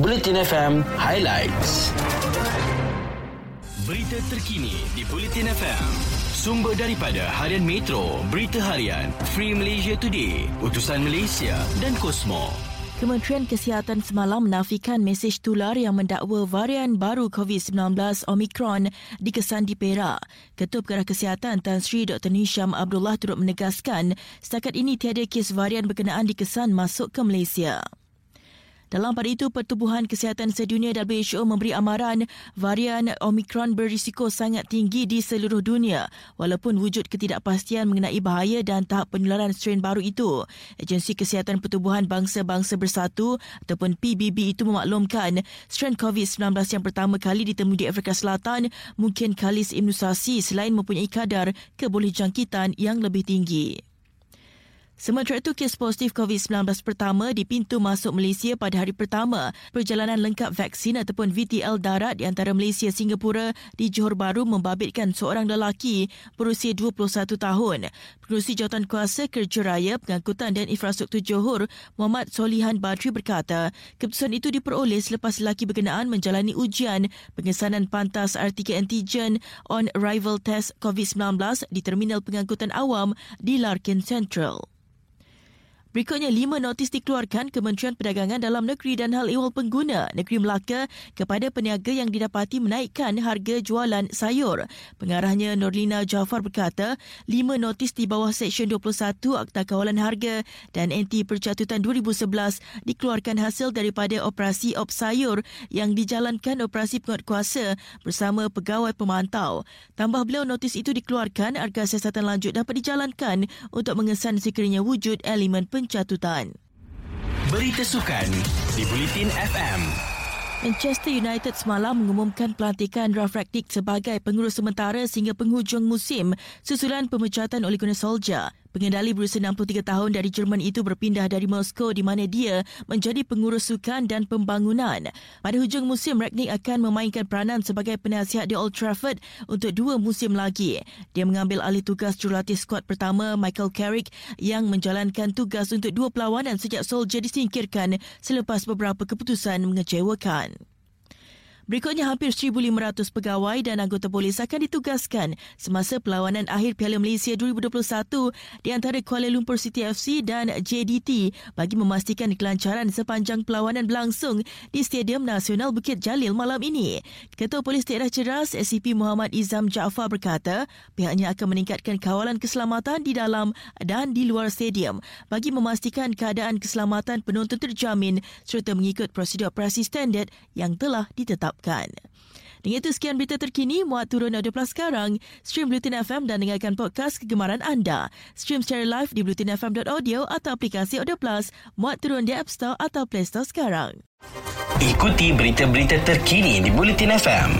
Bulletin FM Highlights. Berita terkini di Bulletin FM. Sumber daripada Harian Metro, Berita Harian, Free Malaysia Today, Utusan Malaysia dan Kosmo. Kementerian Kesihatan semalam menafikan mesej tular yang mendakwa varian baru COVID-19 Omicron dikesan di Perak. Ketua Pengarah Kesihatan Tan Sri Dr. Nisham Abdullah turut menegaskan setakat ini tiada kes varian berkenaan dikesan masuk ke Malaysia. Dalam pada itu, Pertubuhan Kesihatan Sedunia WHO memberi amaran varian Omicron berisiko sangat tinggi di seluruh dunia walaupun wujud ketidakpastian mengenai bahaya dan tahap penularan strain baru itu. Agensi Kesihatan Pertubuhan Bangsa-Bangsa Bersatu ataupun PBB itu memaklumkan strain COVID-19 yang pertama kali ditemui di Afrika Selatan mungkin kalis imunisasi selain mempunyai kadar kebolehjangkitan yang lebih tinggi. Sementara itu, kes positif COVID-19 pertama di pintu masuk Malaysia pada hari pertama perjalanan lengkap vaksin ataupun VTL darat di antara Malaysia Singapura di Johor Bahru membabitkan seorang lelaki berusia 21 tahun. Pengurusi Jawatan Kuasa Kerja Raya, Pengangkutan dan Infrastruktur Johor, Muhammad Solihan Badri berkata, keputusan itu diperoleh selepas lelaki berkenaan menjalani ujian pengesanan pantas RTK antigen on arrival test COVID-19 di Terminal Pengangkutan Awam di Larkin Central. Berikutnya, lima notis dikeluarkan Kementerian Perdagangan Dalam Negeri dan Hal Ehwal Pengguna Negeri Melaka kepada peniaga yang didapati menaikkan harga jualan sayur. Pengarahnya Norlina Jafar berkata, lima notis di bawah Seksyen 21 Akta Kawalan Harga dan NT Percatutan 2011 dikeluarkan hasil daripada operasi op sayur yang dijalankan operasi penguatkuasa bersama pegawai pemantau. Tambah beliau, notis itu dikeluarkan agar siasatan lanjut dapat dijalankan untuk mengesan sekiranya wujud elemen penjagaan pencatutan. Berita sukan di Bulletin FM. Manchester United semalam mengumumkan pelantikan Ralf Rangnick sebagai pengurus sementara sehingga penghujung musim susulan pemecatan oleh Gunnar Solskjaer. Pengendali berusia 63 tahun dari Jerman itu berpindah dari Moskow di mana dia menjadi pengurus sukan dan pembangunan. Pada hujung musim, Ragnick akan memainkan peranan sebagai penasihat di Old Trafford untuk dua musim lagi. Dia mengambil alih tugas jurulatih skuad pertama Michael Carrick yang menjalankan tugas untuk dua perlawanan sejak Solskjaer disingkirkan selepas beberapa keputusan mengecewakan. Berikutnya, hampir 1,500 pegawai dan anggota polis akan ditugaskan semasa perlawanan akhir Piala Malaysia 2021 di antara Kuala Lumpur City FC dan JDT bagi memastikan kelancaran sepanjang perlawanan berlangsung di Stadium Nasional Bukit Jalil malam ini. Ketua Polis Daerah Ceras SCP Muhammad Izam Jaafar berkata pihaknya akan meningkatkan kawalan keselamatan di dalam dan di luar stadium bagi memastikan keadaan keselamatan penonton terjamin serta mengikut prosedur operasi standard yang telah ditetapkan diharapkan. Dengan itu sekian berita terkini, muat turun audio plus sekarang, stream Blutin FM dan dengarkan podcast kegemaran anda. Stream secara live di blutinfm.audio atau aplikasi Audio Plus, muat turun di App Store atau Play Store sekarang. Ikuti berita-berita terkini di Bulletin FM.